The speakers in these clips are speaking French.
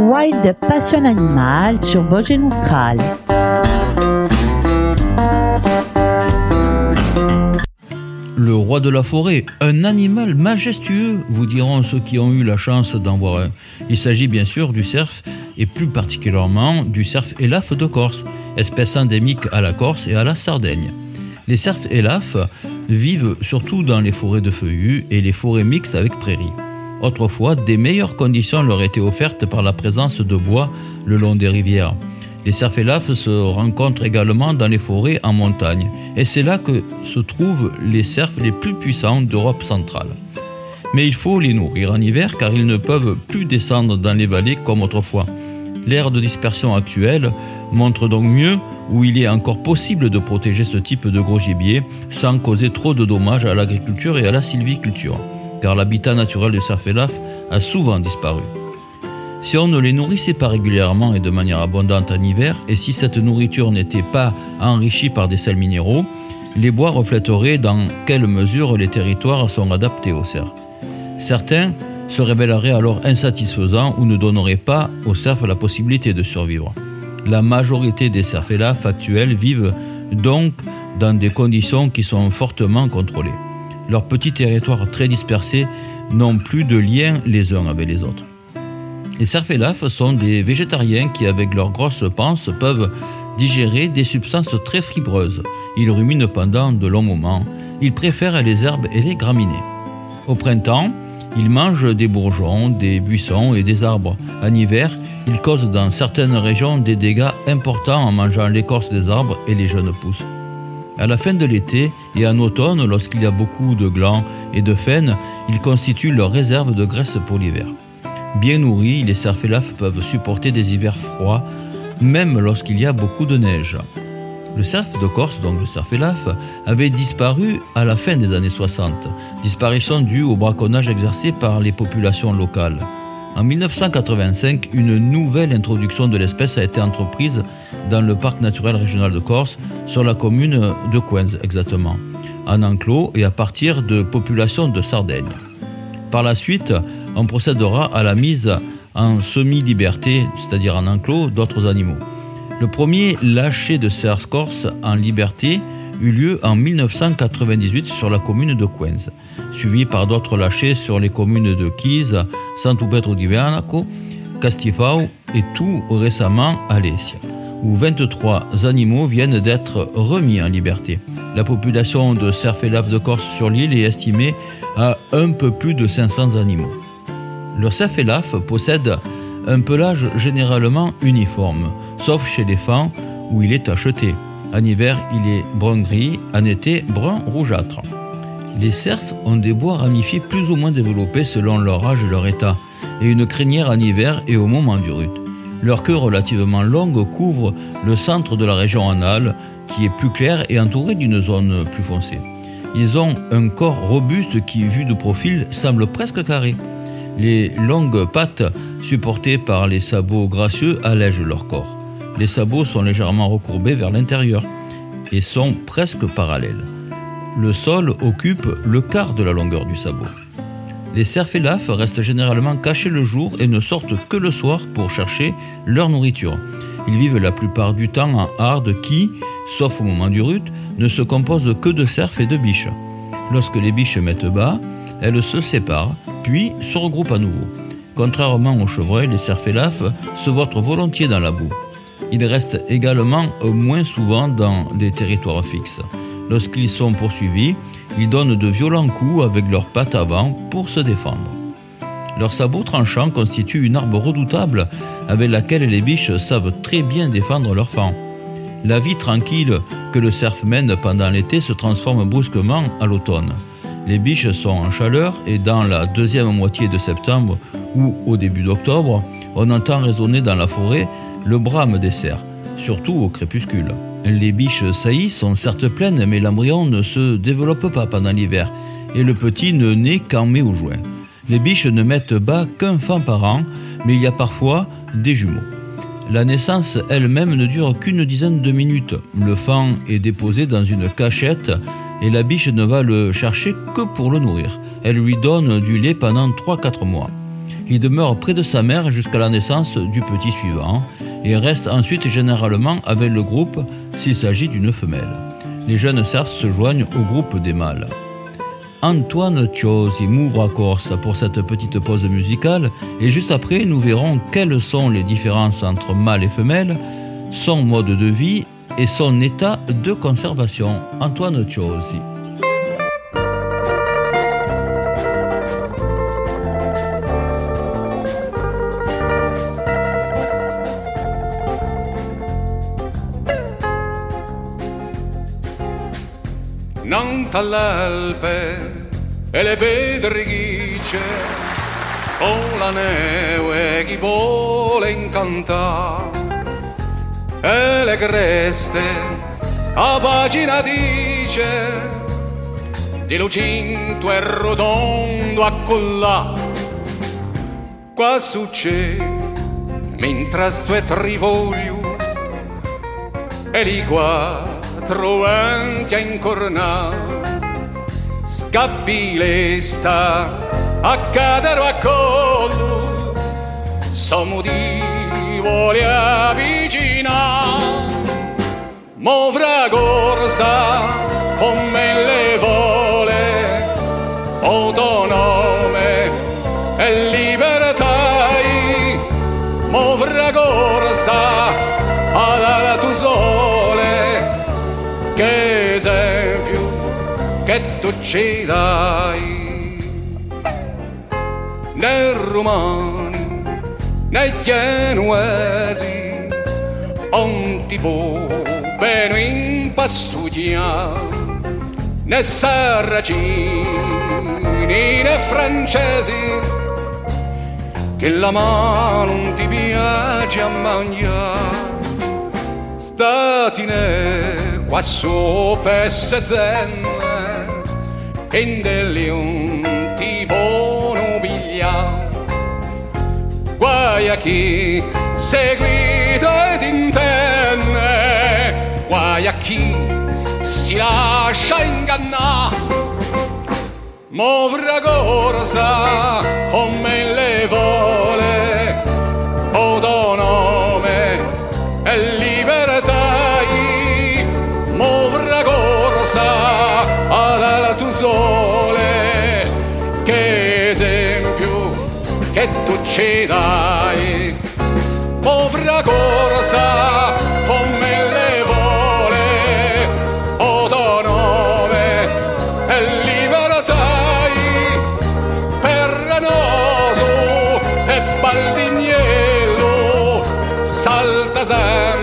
Wild Passion Animal sur Vosges Austral. Le roi de la forêt, un animal majestueux, vous diront ceux qui ont eu la chance d'en voir un. Il s'agit bien sûr du cerf, et plus particulièrement du cerf élaphe de Corse, espèce endémique à la Corse et à la Sardaigne. Les cerfs élaphes vivent surtout dans les forêts de feuillus et les forêts mixtes avec prairies. Autrefois, des meilleures conditions leur étaient offertes par la présence de bois le long des rivières. Les cerfs se rencontrent également dans les forêts en montagne, et c'est là que se trouvent les cerfs les plus puissants d'Europe centrale. Mais il faut les nourrir en hiver car ils ne peuvent plus descendre dans les vallées comme autrefois. L'ère de dispersion actuelle montre donc mieux où il est encore possible de protéger ce type de gros gibier sans causer trop de dommages à l'agriculture et à la sylviculture, car l'habitat naturel du cerfélaf a souvent disparu. Si on ne les nourrissait pas régulièrement et de manière abondante en hiver, et si cette nourriture n'était pas enrichie par des sels minéraux, les bois reflèteraient dans quelle mesure les territoires sont adaptés aux cerfs. Certains se révéleraient alors insatisfaisants ou ne donneraient pas aux cerfs la possibilité de survivre. La majorité des cerfélaf actuels vivent donc dans des conditions qui sont fortement contrôlées. Leurs petits territoires très dispersés n'ont plus de lien les uns avec les autres. Les cerfélafes sont des végétariens qui, avec leurs grosses panses, peuvent digérer des substances très fibreuses. Ils ruminent pendant de longs moments. Ils préfèrent les herbes et les graminées. Au printemps, ils mangent des bourgeons, des buissons et des arbres. En hiver, ils causent dans certaines régions des dégâts importants en mangeant l'écorce des arbres et les jeunes pousses. À la fin de l'été et en automne, lorsqu'il y a beaucoup de glands et de faines, ils constituent leur réserve de graisse pour l'hiver. Bien nourris, les cerfélafes peuvent supporter des hivers froids, même lorsqu'il y a beaucoup de neige. Le cerf de Corse, donc le cerfélaf, avait disparu à la fin des années 60, disparition due au braconnage exercé par les populations locales. En 1985, une nouvelle introduction de l'espèce a été entreprise dans le parc naturel régional de Corse, sur la commune de Coens exactement, en enclos et à partir de populations de Sardaigne. Par la suite, on procédera à la mise en semi-liberté, c'est-à-dire en enclos, d'autres animaux. Le premier lâcher de cerfs corse en liberté eut lieu en 1998 sur la commune de Quenz, suivi par d'autres lâchers sur les communes de Quise, Santo Pedro di Vianaco, Castifao et tout récemment Alessia, où 23 animaux viennent d'être remis en liberté. La population de cerfs et de Corse sur l'île est estimée à un peu plus de 500 animaux. Le cephalaf possède un pelage généralement uniforme, sauf chez les fans où il est tacheté. En hiver, il est brun-gris, en été, brun rougeâtre. Les cerfs ont des bois ramifiés plus ou moins développés selon leur âge et leur état, et une crinière en hiver et au moment du rut. Leur queue relativement longue couvre le centre de la région anale, qui est plus clair et entouré d'une zone plus foncée. Ils ont un corps robuste qui, vu de profil, semble presque carré. Les longues pattes supportées par les sabots gracieux allègent leur corps. Les sabots sont légèrement recourbés vers l'intérieur et sont presque parallèles. Le sol occupe le quart de la longueur du sabot. Les cerfélaphes restent généralement cachés le jour et ne sortent que le soir pour chercher leur nourriture. Ils vivent la plupart du temps en harde qui, sauf au moment du rut, ne se compose que de cerfs et de biches. Lorsque les biches mettent bas, elles se séparent puis se regroupent à nouveau. Contrairement aux chevreuils, les cerfélaphes se vautrent volontiers dans la boue. Ils restent également moins souvent dans des territoires fixes. Lorsqu'ils sont poursuivis, ils donnent de violents coups avec leurs pattes avant pour se défendre. Leurs sabots tranchants constituent une arme redoutable avec laquelle les biches savent très bien défendre leurs fans. La vie tranquille que le cerf mène pendant l'été se transforme brusquement à l'automne. Les biches sont en chaleur et dans la deuxième moitié de septembre ou au début d'octobre, on entend résonner dans la forêt le brame des cerfs, surtout au crépuscule. Les biches saillies sont certes pleines, mais l'embryon ne se développe pas pendant l'hiver et le petit ne naît qu'en mai ou juin. Les biches ne mettent bas qu'un fan par an, mais il y a parfois des jumeaux. La naissance elle-même ne dure qu'une dizaine de minutes. Le fan est déposé dans une cachette et la biche ne va le chercher que pour le nourrir. Elle lui donne du lait pendant 3-4 mois. Il demeure près de sa mère jusqu'à la naissance du petit suivant et reste ensuite généralement avec le groupe s'il s'agit d'une femelle. Les jeunes cerfs se joignent au groupe des mâles. Antoine Chiosi m'ouvre à Corse pour cette petite pause musicale et juste après nous verrons quelles sont les différences entre mâles et femelles, son mode de vie et son état de conservation. Antoine Chiosi. all'Alpe e le pedreghice con la neve chi vuole incantare. E le creste a pagina dice di lucinto e rotondo a collà qua succede mentre sto e trivoglio e li quattro venti a incornare Gabilesta a cadere a collo Sono di vuole avvicinare Movra corsa tu ci dai nei romani nei genuesi on ti può bene impastudiare né sarracini né francesi che la mano non ti piace a mangiare statine qua sopra se zenne in delle ti buono piglia guai a chi seguito ed intenne. Guai a chi si lascia ingannare. Movra corsa come le vole autonome ci dai povera corsa come le vole autonome e libertà perranoso e baldignello salta sempre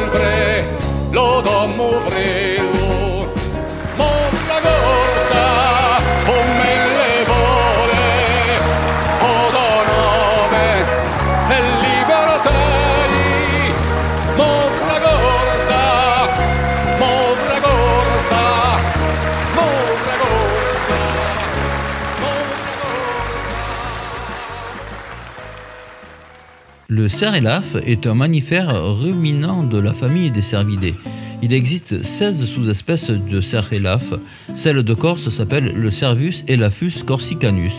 Le cerf-élaphe est un mammifère ruminant de la famille des cervidés. Il existe 16 sous-espèces de cerf-élaphe. Celle de Corse s'appelle le Cervus elaphus corsicanus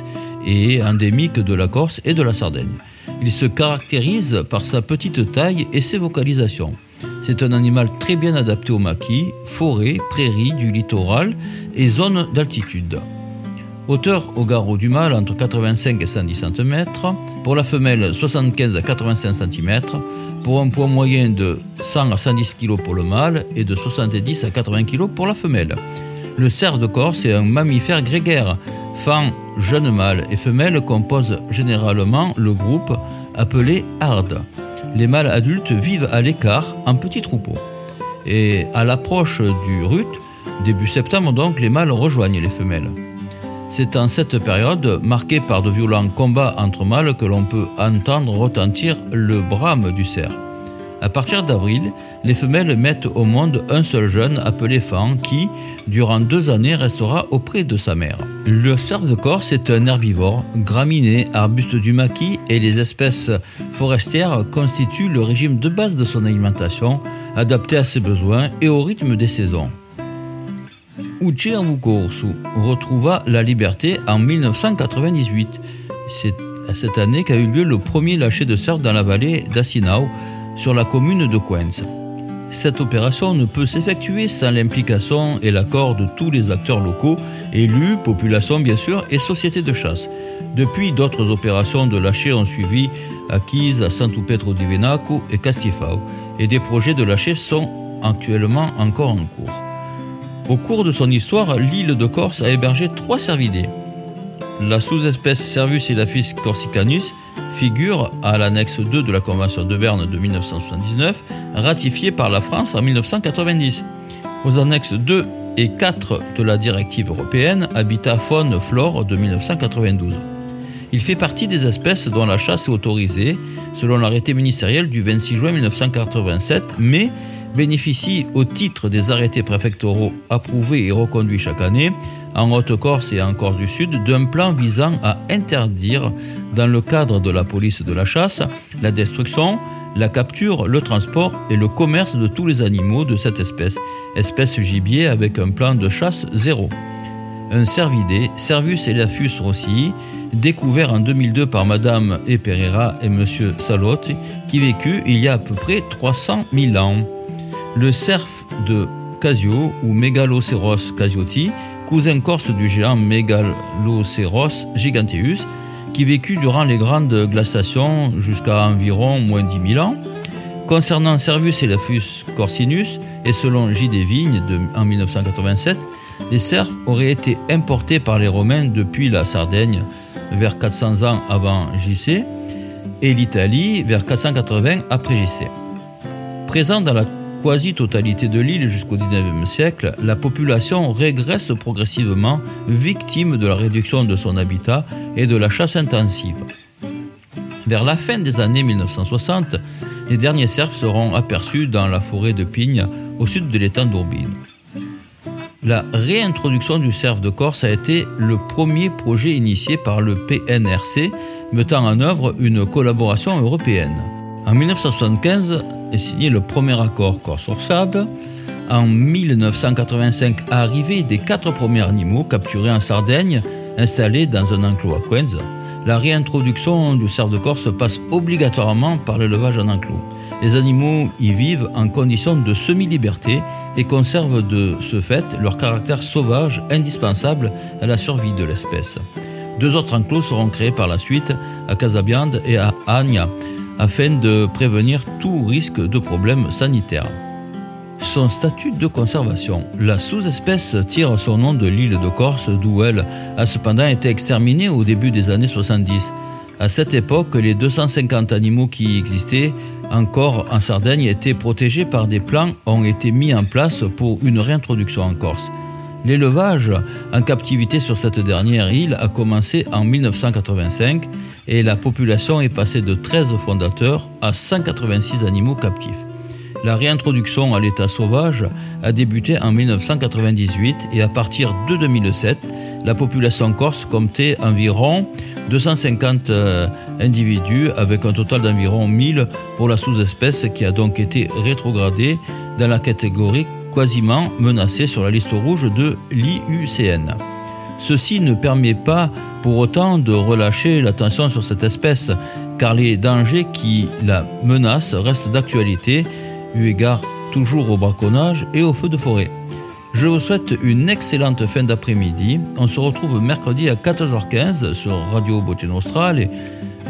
et est endémique de la Corse et de la Sardaigne. Il se caractérise par sa petite taille et ses vocalisations. C'est un animal très bien adapté aux maquis, forêts, prairies du littoral et zones d'altitude. Hauteur au garrot du mâle entre 85 et 110 cm, pour la femelle 75 à 85 cm, pour un poids moyen de 100 à 110 kg pour le mâle et de 70 à 80 kg pour la femelle. Le cerf de Corse est un mammifère grégaire. Fan, jeune mâle et femelle composent généralement le groupe appelé hard. Les mâles adultes vivent à l'écart en petits troupeaux. Et à l'approche du rut, début septembre donc, les mâles rejoignent les femelles. C'est en cette période, marquée par de violents combats entre mâles, que l'on peut entendre retentir le brame du cerf. À partir d'avril, les femelles mettent au monde un seul jeune appelé fan qui, durant deux années, restera auprès de sa mère. Le cerf de Corse est un herbivore, graminé, arbuste du maquis et les espèces forestières constituent le régime de base de son alimentation, adapté à ses besoins et au rythme des saisons. Uchiavukorsu retrouva la liberté en 1998. C'est à cette année qu'a eu lieu le premier lâcher de cerf dans la vallée d'Assinau, sur la commune de Quenz. Cette opération ne peut s'effectuer sans l'implication et l'accord de tous les acteurs locaux, élus, population bien sûr, et sociétés de chasse. Depuis, d'autres opérations de lâcher ont suivi Kise, à Santo Petro di Venaco et Castifao, et des projets de lâcher sont actuellement encore en cours. Au cours de son histoire, l'île de Corse a hébergé trois cervidés. La sous-espèce Cervus elafis corsicanus figure à l'annexe 2 de la Convention de Berne de 1979, ratifiée par la France en 1990. Aux annexes 2 et 4 de la directive européenne Habitat Faune Flore de 1992. Il fait partie des espèces dont la chasse est autorisée selon l'arrêté ministériel du 26 juin 1987, mais bénéficie au titre des arrêtés préfectoraux approuvés et reconduits chaque année en Haute-Corse et en Corse du Sud d'un plan visant à interdire, dans le cadre de la police de la chasse, la destruction, la capture, le transport et le commerce de tous les animaux de cette espèce, espèce gibier avec un plan de chasse zéro. Un cervidé, Cervus elafus rossi, découvert en 2002 par Madame E. Pereira et Monsieur Salotti, qui vécut il y a à peu près 300 000 ans. Le cerf de Casio ou Megaloceros casioti cousin corse du géant Megaloceros giganteus, qui vécut durant les grandes glaciations jusqu'à environ moins 10 000 ans. Concernant Cervus elafus corsinus, et selon J. des Vignes de, en 1987, les cerfs auraient été importés par les Romains depuis la Sardaigne vers 400 ans avant JC et l'Italie vers 480 après JC. Présent dans la quasi-totalité de l'île jusqu'au XIXe siècle, la population régresse progressivement, victime de la réduction de son habitat et de la chasse intensive. Vers la fin des années 1960, les derniers cerfs seront aperçus dans la forêt de Pigne, au sud de l'étang d'Ourbine. La réintroduction du cerf de Corse a été le premier projet initié par le PNRC, mettant en œuvre une collaboration européenne. En 1975 est signé le premier accord Corse-Orsade. En 1985, arrivée des quatre premiers animaux capturés en Sardaigne, installés dans un enclos à Quenz, la réintroduction du cerf de Corse passe obligatoirement par l'élevage en enclos. Les animaux y vivent en conditions de semi-liberté et conservent de ce fait leur caractère sauvage indispensable à la survie de l'espèce. Deux autres enclos seront créés par la suite à Casabiande et à Agna, afin de prévenir tout risque de problèmes sanitaires. Son statut de conservation. La sous-espèce tire son nom de l'île de Corse, d'où elle a cependant été exterminée au début des années 70. À cette époque, les 250 animaux qui existaient encore en Sardaigne étaient protégés par des plans ont été mis en place pour une réintroduction en Corse. L'élevage en captivité sur cette dernière île a commencé en 1985 et la population est passée de 13 fondateurs à 186 animaux captifs. La réintroduction à l'état sauvage a débuté en 1998 et à partir de 2007, la population corse comptait environ 250 euh, individus avec un total d'environ 1000 pour la sous-espèce qui a donc été rétrogradée dans la catégorie quasiment menacée sur la liste rouge de l'IUCN. Ceci ne permet pas pour autant de relâcher l'attention sur cette espèce, car les dangers qui la menacent restent d'actualité, eu égard toujours au braconnage et au feu de forêt. Je vous souhaite une excellente fin d'après-midi. On se retrouve mercredi à 14h15 sur Radio Bocce Austral et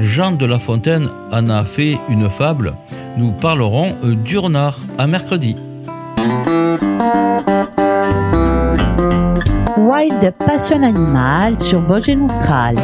Jean de La Fontaine en a fait une fable. Nous parlerons du renard. À mercredi. Wild Passion Animal sur Nostral.